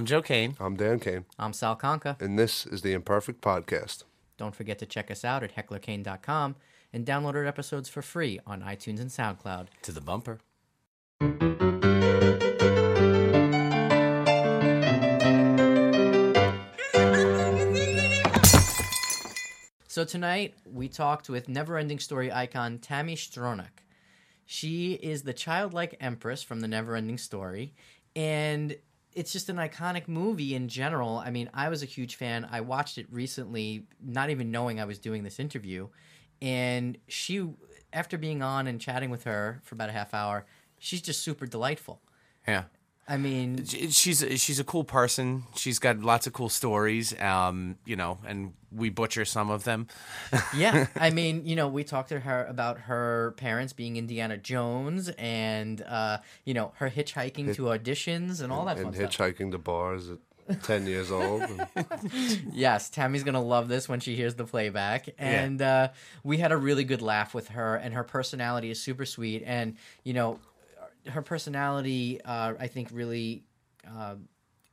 I'm Joe Kane. I'm Dan Kane, I'm Sal Conca. and this is the Imperfect Podcast. Don't forget to check us out at hecklerkane.com and download our episodes for free on iTunes and SoundCloud. To the bumper. So tonight we talked with Neverending Story icon Tami Stronach. She is the childlike empress from the Neverending Story, and it's just an iconic movie in general. I mean, I was a huge fan. I watched it recently, not even knowing I was doing this interview, and she, after being on and chatting with her for about a half hour, she's just super delightful. Yeah. I mean, She's she's a cool person. She's got lots of cool stories. Um, you know, and we butcher some of them. yeah, I mean, you know, we talked to her about her parents being Indiana Jones and uh, you know, her hitchhiking to auditions and all that and fun stuff. hitchhiking to bars at 10 years old. and- Yes, Tami's gonna love this when she hears the playback. And uh, we had a really good laugh with her, and her personality is super sweet. And you know, her personality, uh, I think, really uh,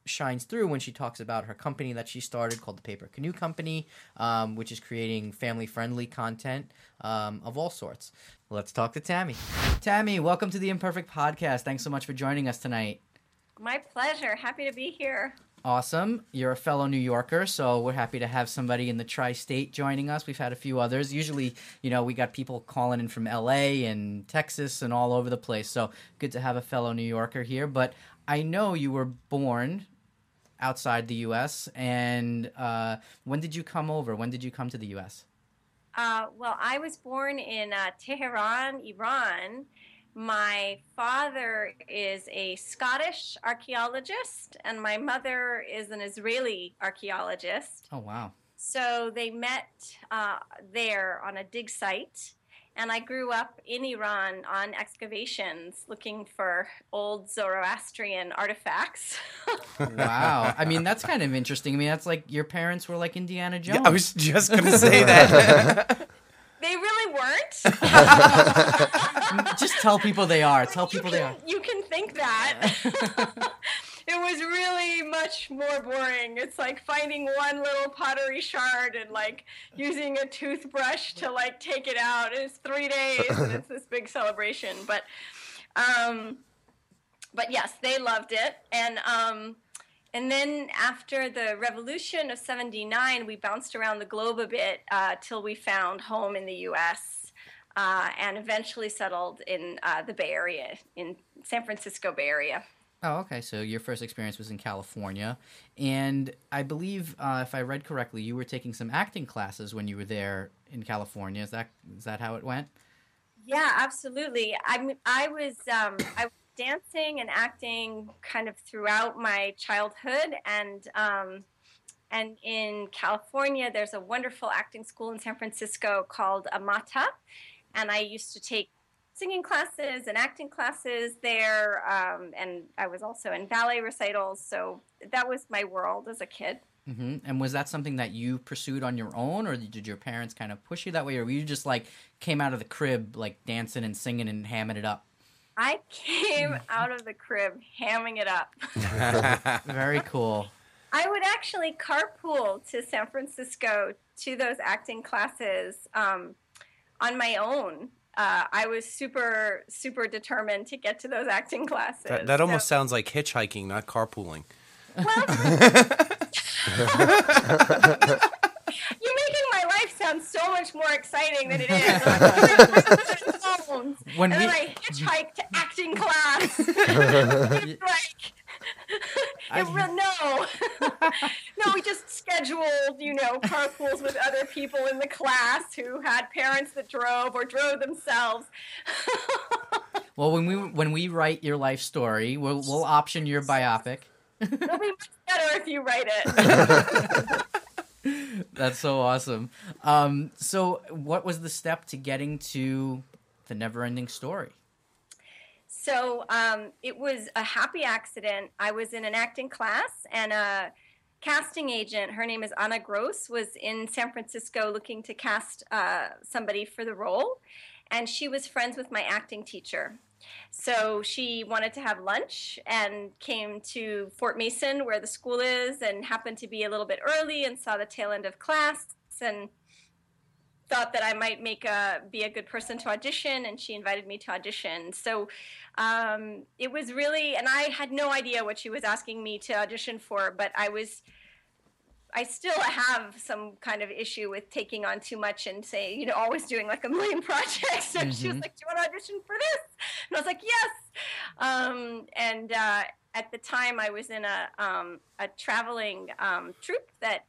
shines through when she talks about her company that she started called the Paper Canoe Company, um, which is creating family-friendly content um, of all sorts. Let's talk to Tami. Tami, welcome to the Imperfect Podcast. Thanks so much for joining us tonight. My pleasure. Happy to be here. Awesome. You're a fellow New Yorker, so we're happy to have somebody in the tri state joining us. We've had a few others. Usually, you know, we got people calling in from LA and Texas and all over the place. So good to have a fellow New Yorker here. But I know you were born outside the U.S. And uh, when did you come over? When did you come to the U.S.? Uh, well, I was born in uh, Tehran, Iran. My father is a Scottish archaeologist, and my mother is an Israeli archaeologist. Oh, wow. So they met uh, there on a dig site, and I grew up in Iran on excavations looking for old Zoroastrian artifacts. Wow. I mean, that's kind of interesting. I mean, that's like your parents were like Indiana Jones. Yeah, I was just gonna say that. they really weren't. Just tell people they are. Tell people can, they are. You can think that. it was really much more boring. It's like finding one little pottery shard and like using a toothbrush to like take it out. It's three days and it's this big celebration. But, um, but yes, they loved it. And um, and then after the revolution of 79, we bounced around the globe a bit uh, till we found home in the US uh, and eventually settled in uh, the Bay Area, in San Francisco Bay Area. Oh, okay. So your first experience was in California, and I believe, uh, if I read correctly, you were taking some acting classes when you were there in California. Is that is that how it went? Yeah, absolutely. I mean, I was um, I was dancing and acting kind of throughout my childhood, and um, and in California, there's a wonderful acting school in San Francisco called Amata, and I used to take singing classes and acting classes there, um, and I was also in ballet recitals. So that was my world as a kid. hmm And was that something that you pursued on your own, or did your parents kind of push you that way, or were you just like came out of the crib like dancing and singing and hamming it up? I came out of the crib hamming it up. Very cool. I would actually carpool to San Francisco to those acting classes um, on my own. Uh, I was super, super determined to get to those acting classes. that, that almost So- sounds like hitchhiking, not carpooling. You're making my life sound so much more exciting than it is. When and we- then I hitchhiked to acting class. it's like, it no, no, we just scheduled, you know, carpools with other people in the class who had parents that drove or drove themselves. Well, when we when we write your life story, we'll we'll option your biopic. It'll be much better if you write it. That's so awesome. Um, so, what was the step to getting to the never-ending story? So um, it was a happy accident. I was in an acting class, and a casting agent, her name is Anna Gross, was in San Francisco looking to cast uh, somebody for the role. And she was friends with my acting teacher. so she wanted to have lunch and came to Fort Mason, where the school is, and happened to be a little bit early and saw the tail end of class and thought that I might make a be a good person to audition, and she invited me to audition. So um, it was really, and I had no idea what she was asking me to audition for, but I was. I still have some kind of issue with taking on too much and say, you know, always doing like a million projects. So mm-hmm. she was like, "Do you want to audition for this?" And I was like, "Yes." Um, and uh, at the time, I was in a um, a traveling um, troupe that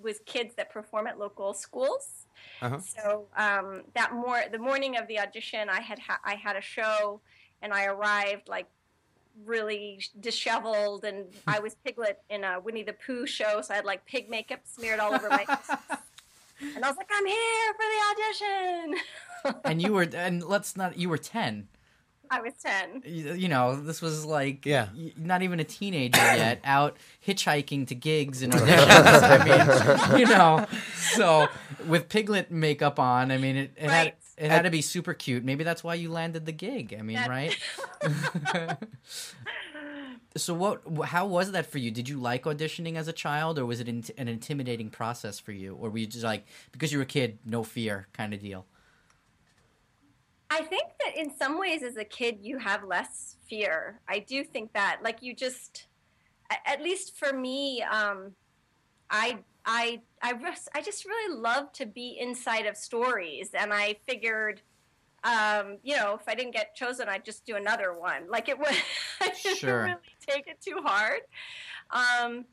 was kids that perform at local schools. Uh-huh. So um, that more the morning of the audition, I had ha- I had a show, and I arrived like really disheveled, and I was Piglet in a Winnie the Pooh show, so I had like pig makeup smeared all over my. Face. and I was like, I'm here for the audition. and you were, and let's not, you were ten. I was 10. You know, this was like yeah. not even a teenager yet, out hitchhiking to gigs and auditions. I mean, you know, so with piglet makeup on, I mean, it, it right. had it had to be super cute. Maybe that's why you landed the gig. I mean, that's... right? so what how was that for you? Did you like auditioning as a child or was it an intimidating process for you or were you just like because you were a kid, no fear kind of deal? I think that in some ways, as a kid, you have less fear. I do think that, like, you just, at least for me, um, I, I, I, I just really love to be inside of stories, and I figured, um, you know, if I didn't get chosen, I'd just do another one. Like it would, I didn't sure. really take it too hard. Um,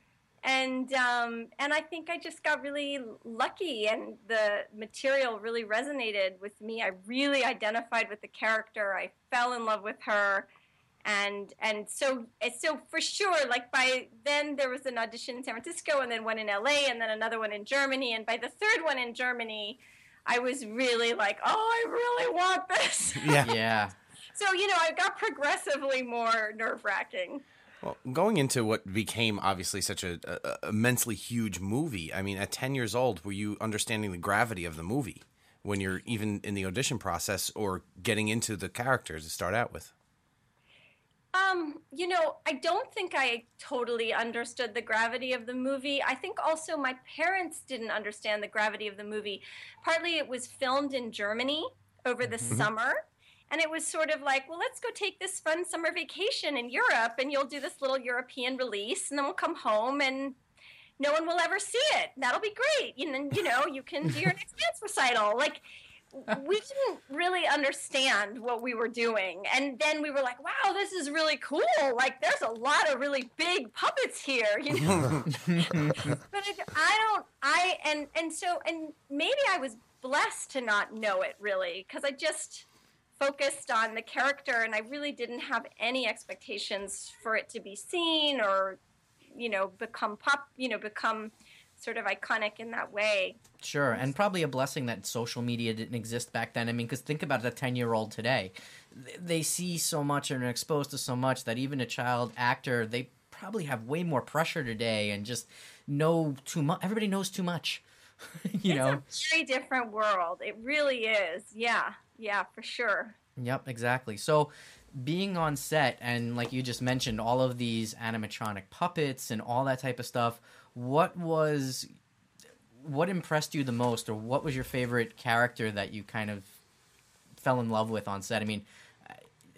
and um, and I think I just got really lucky, and the material really resonated with me. I really identified with the character. I fell in love with her, and and so so for sure, like by then there was an audition in San Francisco, and then one in LA, and then another one in Germany, and by the third one in Germany, I was really like, oh, I really want this. Yeah, yeah. so you know, I got progressively more nerve wracking. Well, going into what became obviously such a, a, immensely huge movie, I mean, at 10 years old, were you understanding the gravity of the movie when you're even in the audition process or getting into the characters to start out with? Um, you know, I don't think I totally understood the gravity of the movie. I think also my parents didn't understand the gravity of the movie. Partly it was filmed in Germany over the mm-hmm. summer and it was sort of like, well, let's go take this fun summer vacation in Europe, and you'll do this little European release, and then we'll come home and no one will ever see it. That'll be great. And then, you know, you can do your next dance recital. Like, we didn't really understand what we were doing. And then we were like, wow, this is really cool. Like, there's a lot of really big puppets here, you know? but it, I don't, I, and, and so, and maybe I was blessed to not know it really, because I just, focused on the character and I really didn't have any expectations for it to be seen or you know become pop you know become sort of iconic in that way. Sure, and probably a blessing that social media didn't exist back then. I mean, because think about a 10 year old today. They see so much and are exposed to so much that even a child actor, they probably have way more pressure today and just know too much. Everybody knows too much. you it's know, a very different world. It really is. Yeah. Yeah, for sure. Yep, exactly. So being on set and like you just mentioned all of these animatronic puppets and all that type of stuff, what was what impressed you the most or what was your favorite character that you kind of fell in love with on set? I mean,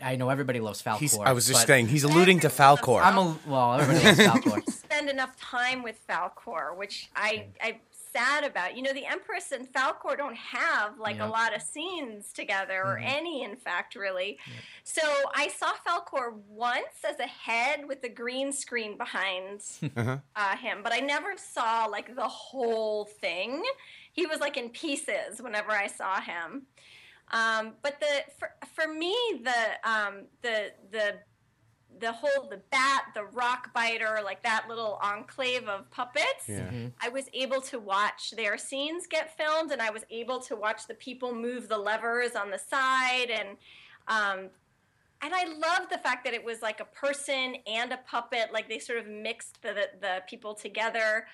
I know everybody loves Falkor. He's, I was just saying he's alluding to Falkor. I'm a well, everybody loves Falkor. Spend enough time with Falkor, which I I sad about. You know, the Empress and Falkor don't have like a lot of scenes together, or mm-hmm. any, in fact, really. So I saw Falkor once as a head with the green screen behind uh-huh. uh, him, but I never saw like the whole thing. He was like in pieces whenever I saw him. Um, but the for, for me the um, the the the whole the bat, the rock biter, like that little enclave of puppets. Yeah. Mm-hmm. I was able to watch their scenes get filmed, and I was able to watch the people move the levers on the side, and um, and I love the fact that it was like a person and a puppet, like they sort of mixed the the, the people together.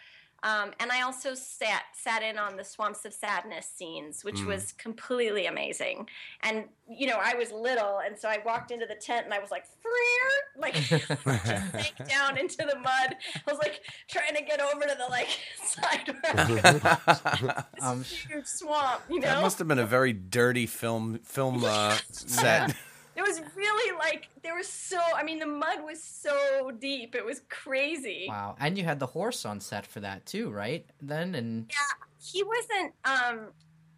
Um, and I also sat sat in on the Swamps of Sadness scenes, which Mm. was completely amazing. And you know, I was little, and so I walked into the tent and I was like, "Freer!" like just sank down into the mud. I was like trying to get over to the like side road. this Um, huge swamp, you know. That must have been a very dirty film film uh, set. It was really like there was so. I mean, the mud was so deep. It was crazy. Wow. And you had the horse on set for that too, right? Then and yeah, He wasn't. Um,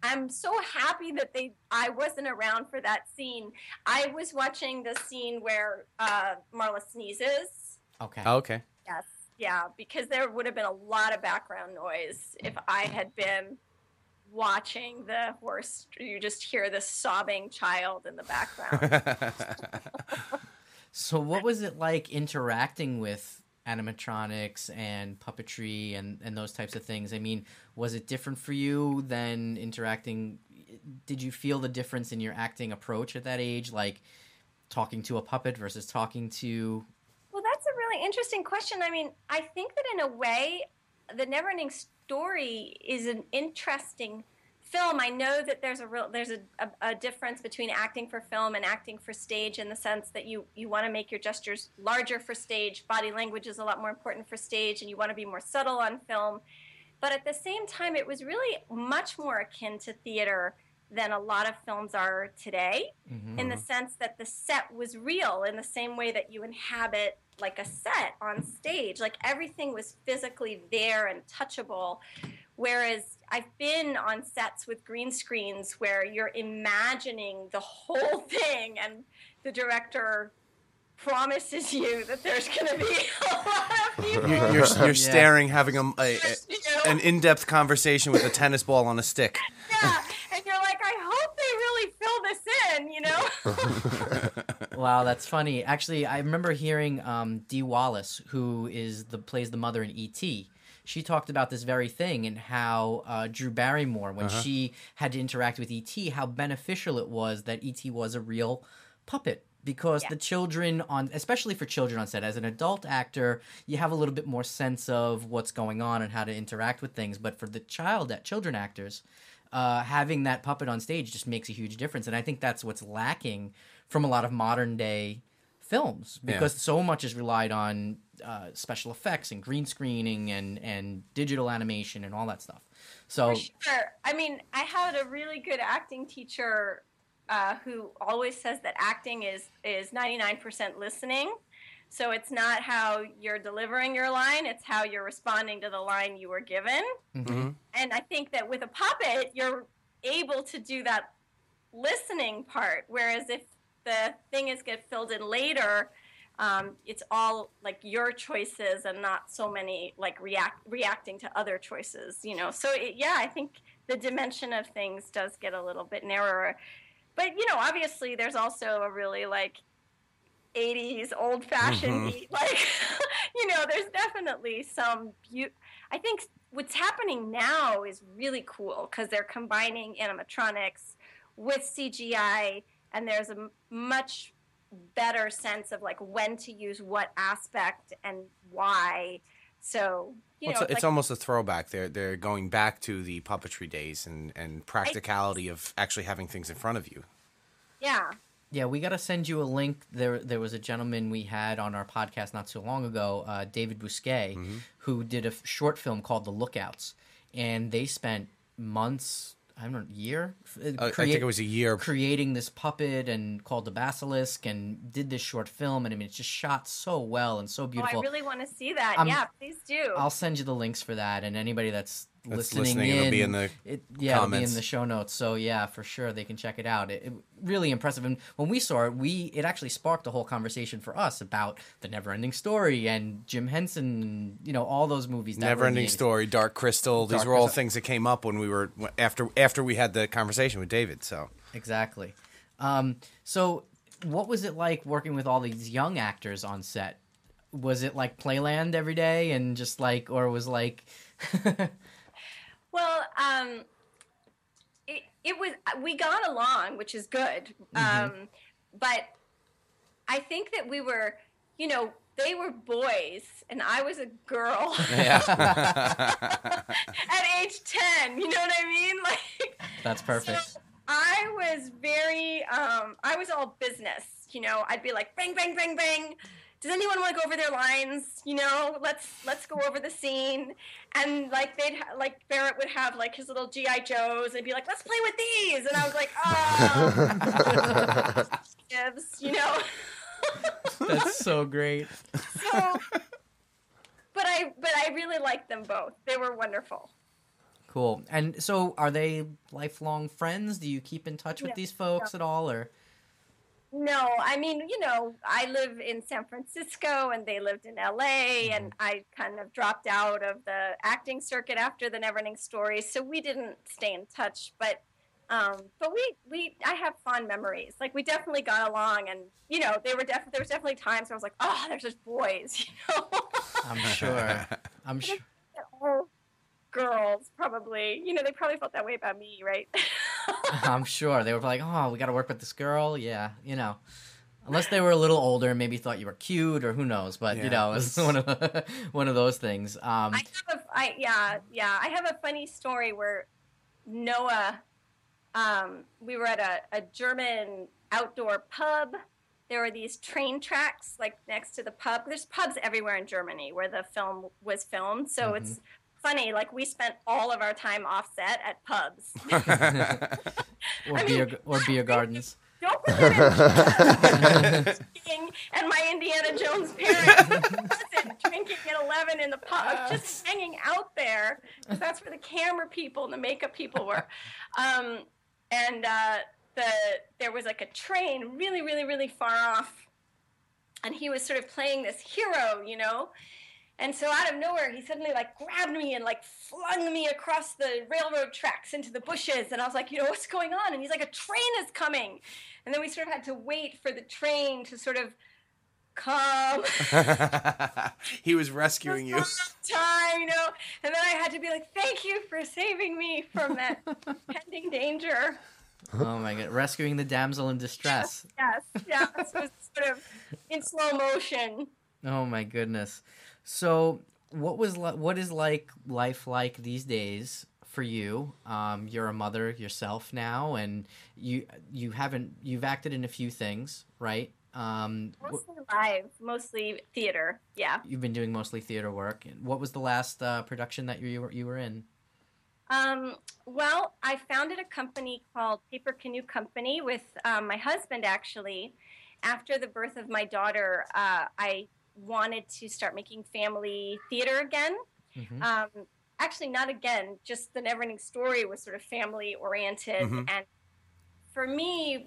I'm so happy that they. I wasn't around for that scene. I was watching the scene where uh, Morla sneezes. okay. okay. Yes. Yeah, because there would have been a lot of background noise if I had been watching the horse. You just hear this sobbing child in the background. So what was it like interacting with animatronics and puppetry and, and those types of things? I mean, was it different for you than interacting? Did you feel the difference in your acting approach at that age, like talking to a puppet versus talking to? Well, that's a really interesting question. I mean, I think that in a way, the Neverending Story is an interesting film. I know that there's a real there's a, a, a difference between acting for film and acting for stage in the sense that you you want to make your gestures larger for stage. Body language is a lot more important for stage, and you want to be more subtle on film. But at the same time, it was really much more akin to theater than a lot of films are today Mhm. in the sense that the set was real in the same way that you inhabit like a set on stage like everything was physically there and touchable whereas i've been on sets with green screens where you're imagining the whole thing and the director promises you that there's going to be a lot of people You're, you're, you're Yeah. staring, having a, a, a- an in-depth conversation with a tennis ball on a stick. yeah and you're like i hope they really fill this in you know Wow, that's funny. Actually, I remember hearing um, Dee Wallace, who is the plays the mother in E.T. She talked about this very thing and how uh, Drew Barrymore, when she had to interact with E.T., how beneficial it was that E.T. was a real puppet. Because Yeah. the children on, especially for children on set, as an adult actor, you have a little bit more sense of what's going on and how to interact with things. But for the child, that children actors, uh, having that puppet on stage just makes a huge difference. And I think that's what's lacking from a lot of modern day films because so much is relied on uh, special effects and green screening and, and digital animation and all that stuff. So, For sure. I mean, I had a really good acting teacher uh, who always says that acting is is ninety nine percent listening. So it's not how you're delivering your line; it's how you're responding to the line you were given. mhm. And I think that with a puppet, you're able to do that listening part. Whereas if the thing is get filled in later, um, it's all like your choices and not so many like react reacting to other choices. You know, so it, yeah, I think the dimension of things does get a little bit narrower. But you know, obviously, there's also a really like 80s old fashioned like you know there's definitely some i think what's happening now is really cool because they're combining animatronics with cgi and there's a m- much better sense of like when to use what aspect and why so you Well, know it's, it's like- almost a throwback. They're they're going back to the puppetry days and, and practicality of actually having things in front of you. yeah Yeah, we got to send you a link. There, there was a gentleman we had on our podcast not so long ago, uh, David Bousquet, who did a f- short film called The Lookouts, and they spent months, I don't know, year, f- Uh, I think it was a year. creating this puppet and called the Basilisk, and did this short film, and I mean, it's just shot so well and so oh beautiful. i really want to see that I'm- yeah please do I'll send you the links for that, and anybody that's, That's listening, listening, in, it'll be in the it, yeah, it'll be in the show notes. So yeah, for sure they can check it out. It, it really impressive. And when we saw it, we it actually sparked a whole conversation for us about the Neverending Story and Jim Henson, you know, all those movies. That Never were in the ending story, Dark Crystal. These were all Crystal. things that came up when we were after after we had the conversation with David. So Exactly. Um, so what was it like working with all these young actors on set? Was it like Playland every day and just like, or was like, Well, um, it, it was we got along, which is good. Um, but I think that we were, you know, they were boys and I was a girl Yeah. at age 10. You know what I mean? Like, That's perfect. So I was very, um, I was all business. You know, I'd be like, bang, bang, bang, bang. Does anyone want to go over their lines? You know, let's let's go over the scene. And like they'd ha- like Barrett would have like his little GI Joes and be like, let's play with these. And I was like, oh, gives, you know. That's so great. so, but I but I really liked them both. They were wonderful. Cool. And so, are they lifelong friends? Do you keep in touch with No, these folks at all, or? No, I mean, you know, I live in San Francisco and they lived in LA, and I kind of dropped out of the acting circuit after the Neverending Story, so we didn't stay in touch. But, um, but we, we, I have fond memories. Like we definitely got along, and you know, they were def- there was definitely times where I was like, oh, they're just boys, you know. I'm sure. I'm sure. all girls probably you know they probably felt that way about me right I'm sure they were like, "Oh, we got to work with this girl." Yeah, you know. Unless they were a little older, and maybe thought you were cute, or who knows. But you know, it's one of one of those things. Um, I have a, I, yeah, yeah. I have a funny story where Noah, um, we were at a, a German outdoor pub. There were these train tracks like next to the pub. There's pubs everywhere in Germany where the film was filmed. So Mhm. it's funny. Like we spent all of our time offset at pubs. or I mean, beer or beer gardens. Don't forget drinking and my Indiana Jones parents drinking at 11 in the pub, just hanging out there. 'cause That's where the camera people and the makeup people were. Um, and uh, the there was like a train really, really, really far off. And he was sort of playing this hero, you know? And so out of nowhere, he suddenly like grabbed me and like flung me across the railroad tracks into the bushes. And I was like, you know, what's going on? And he's like, a train is coming. And then we sort of had to wait for the train to sort of come. he was rescuing you. Time, you know. And then I had to be like, thank you for saving me from that pending danger. Oh my god, rescuing the damsel in distress. Yes, yes. It was sort of in slow motion. Oh my goodness. So, what was li- what is like life like these days for you? Um, you're a mother yourself now, and you you haven't you've acted in a few things, right? Um, wh- Mostly live, mostly theater. Yeah. you've been doing mostly theater work. What was the last uh, production that you were, you were in? Um, well, I founded a company called Paper Canoe Company with um, my husband actually. After the birth of my daughter, uh, I wanted to start making family theater again. Mhm. Um, actually, not again, just the Neverending Story was sort of family oriented. Mhm. And for me,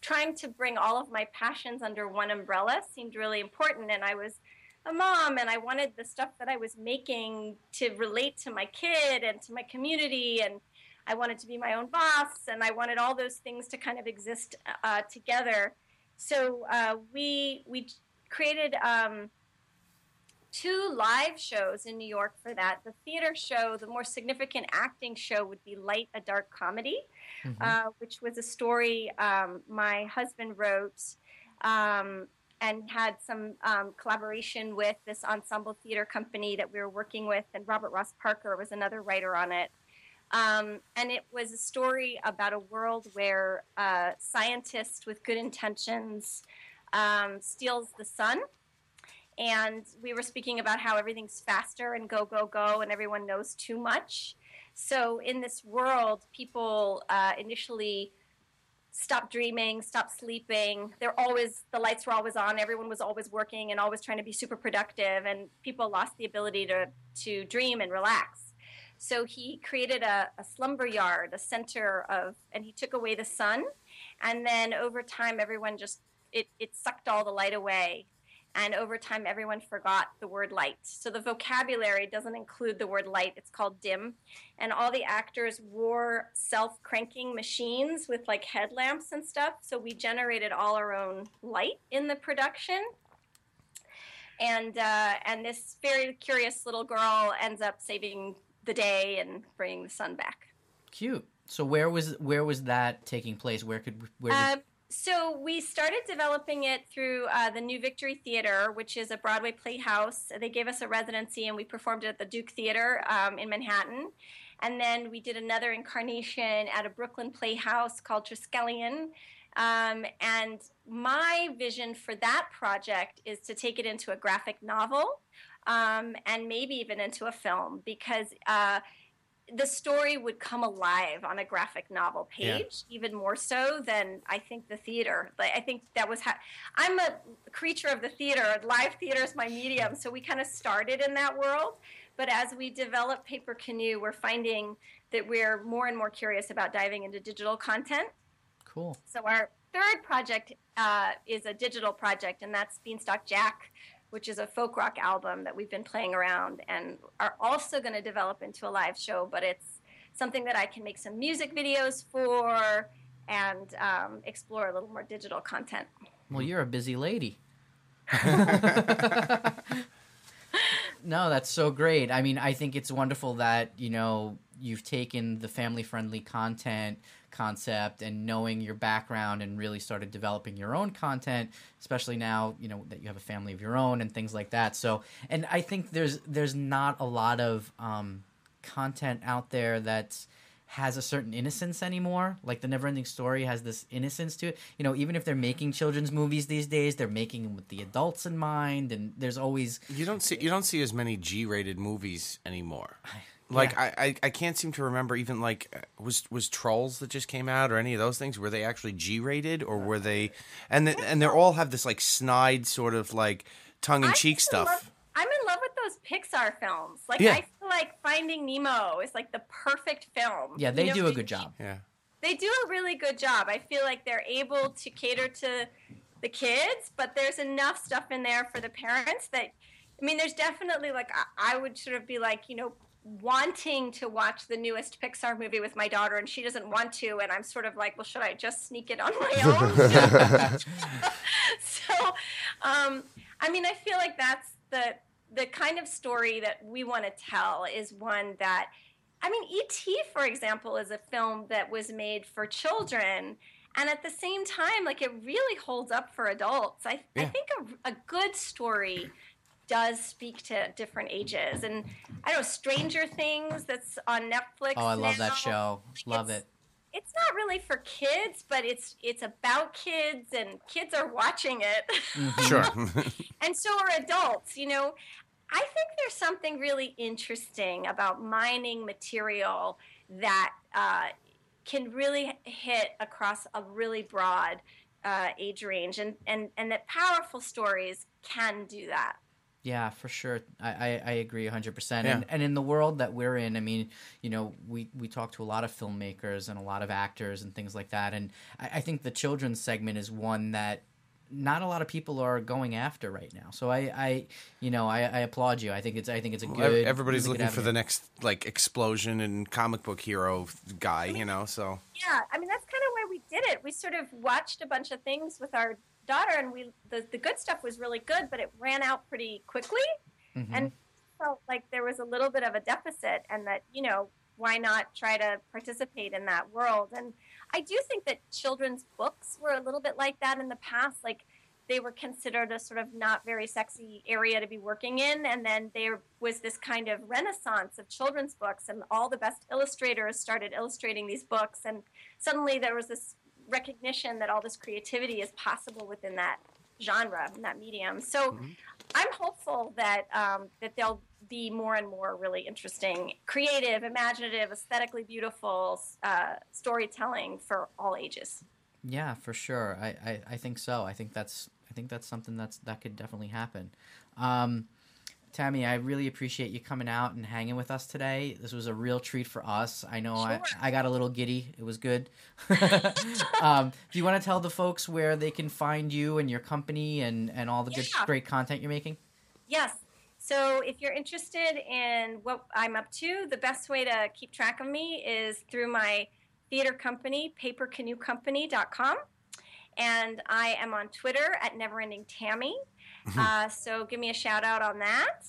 trying to bring all of my passions under one umbrella seemed really important. And I was a mom and I wanted the stuff that I was making to relate to my kid and to my community. And I wanted to be my own boss and I wanted all those things to kind of exist uh, together. So uh, we, we created um, two live shows in New York for that. The theater show, the more significant acting show, would be Light, a Dark Comedy, Mhm. uh, which was a story um, my husband wrote um, and had some um, collaboration with this ensemble theater company that we were working with, and Robert Ross Parker was another writer on it. Um, and it was a story about a world where a scientist with good intentions um, steals the sun. And we were speaking about how everything's faster and go, go, go, and everyone knows too much. So, in this world, people uh, initially stop dreaming, stop sleeping. They're always, the lights were always on, everyone was always working and always trying to be super productive, and people lost the ability to, to dream and relax. So he created a, a slumber yard, a center of, and he took away the sun. And then over time, everyone just, it, it sucked all the light away. And over time, everyone forgot the word light. So the vocabulary doesn't include the word light, it's called dim. And all the actors wore self cranking machines with like headlamps and stuff. So we generated all our own light in the production and uh, and this very curious little girl ends up saving the day and bringing the sun back. Cute. So where was where was that taking place? Where could where did, Uh, so we started developing it through uh, the New Victory Theater, which is a Broadway playhouse. They gave us a residency, and we performed it at the Duke Theater um, in Manhattan. And then we did another incarnation at a Brooklyn playhouse called Triskelion. Um, and my vision for that project is to take it into a graphic novel um, and maybe even into a film because uh, the story would come alive on a graphic novel page yeah. even more so than I think the theater. Like I think that was how I'm a creature of the theater. Live theater is my medium, so we kind of started in that world. But as we develop Paper Canoe, we're finding that we're more and more curious about diving into digital content. Cool. So our third project uh, is a digital project, and that's Beanstalk Jack, which is a folk rock album that we've been playing around and are also going to develop into a live show. But it's something that I can make some music videos for and um, explore a little more digital content. Well, you're a busy lady. no, that's so great. I mean, I think it's wonderful that, you know, you've taken the family friendly content concept and knowing your background and really started developing your own content especially now you know that you have a family of your own and things like that so and i think there's there's not a lot of um, content out there that's has a certain innocence anymore. Like the Neverending Story has this innocence to it. You know, even if they're making children's movies these days, they're making them with the adults in mind, and there's always you don't see you don't see as many G-rated movies anymore. Like yeah. I, I, I can't seem to remember even like uh, was was Trolls that just came out or any of those things were they actually G rated or were they and the, and they all have this like snide sort of like tongue in cheek stuff. Love, I'm in love with those Pixar films. Like yeah. I feel like Finding Nemo is like the perfect film. Yeah, they you know, do a good job. Yeah. They do a really good job. I feel like they're able to cater to the kids, but there's enough stuff in there for the parents that I mean, there's definitely like I, I would sort of be like, you know, wanting to watch the newest Pixar movie with my daughter, and she doesn't want to, and I'm sort of like, well, should I just sneak it on my own? so, um, I mean, I feel like that's the the kind of story that we want to tell is one that, I mean, E.T. for example is a film that was made for children. And at the same time, like it really holds up for adults. I, yeah. I think a, a good story does speak to different ages. And I know Stranger Things that's on Netflix. Oh, I love now. that show. Love it. It's not really for kids, but it's it's about kids and kids are watching it. Mm-hmm. Sure. and so are adults, you know. I think there's something really interesting about mining material that uh, can really hit across a really broad uh, age range, and, and, and that powerful stories can do that. Yeah, for sure. I, I, I agree 100%. Yeah. And, and in the world that we're in, I mean, you know, we, we talk to a lot of filmmakers and a lot of actors and things like that. And I, I think the children's segment is one that not a lot of people are going after right now. So I, I you know, I, I applaud you. I think it's I think it's a good. Everybody's looking good for the next like explosion and comic book hero guy, you know. So yeah, I mean that's kind of why we did it. We sort of watched a bunch of things with our daughter, and we the, the good stuff was really good, but it ran out pretty quickly, mm-hmm. and felt like there was a little bit of a deficit, and that you know why not try to participate in that world? And I do think that children's books were a little bit like that in the past, like they were considered a sort of not very sexy area to be working in. And then there was this kind of renaissance of children's books, and all the best illustrators started illustrating these books. And suddenly there was this recognition that all this creativity is possible within that genre, that medium. So mm-hmm. I'm hopeful that um, that there'll be more and more really interesting, creative, imaginative, aesthetically beautiful uh, storytelling for all ages. Yeah, for sure. I, I, I, think so. I think that's I think that's something that's that could definitely happen. Um, Tami, I really appreciate you coming out and hanging with us today. This was a real treat for us. I know sure. I, I got a little giddy. It was good. um, do you want to tell the folks where they can find you and your company and, and all the yeah. good, great content you're making? Yes. So if you're interested in what I'm up to, the best way to keep track of me is through my theater company, papercanoecompany.com. And I am on Twitter at neverendingtammy. Mm-hmm. Uh, so give me a shout out on that.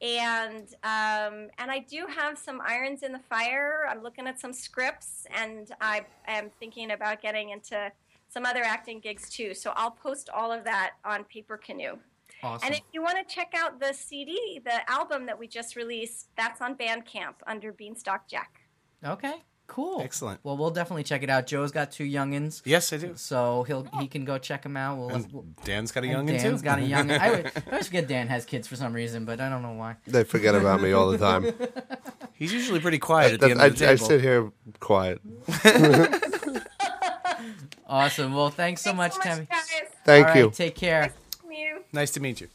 And um, and I do have some irons in the fire. I'm looking at some scripts, and I am thinking about getting into some other acting gigs too. So I'll post all of that on Paper Canoe. Awesome. And if you want to check out the CD, the album that we just released, that's on Bandcamp under Beanstalk Jack. okay, cool. Excellent. Well, we'll definitely check it out. Joe's got two youngins, Yes, I do. so he'll he can go check them out. We'll, we'll- Dan's got a and youngin' too. Dan's got a youngin. I, would, I always forget Dan has kids for some reason, but I don't know why. They forget about me all the time. He's usually pretty quiet at the end I, of the I table. sit here quiet. Awesome. Well, thanks so much, Thanks so Tami. much, guys. Thank All right, you. Take care. You. Nice to meet you.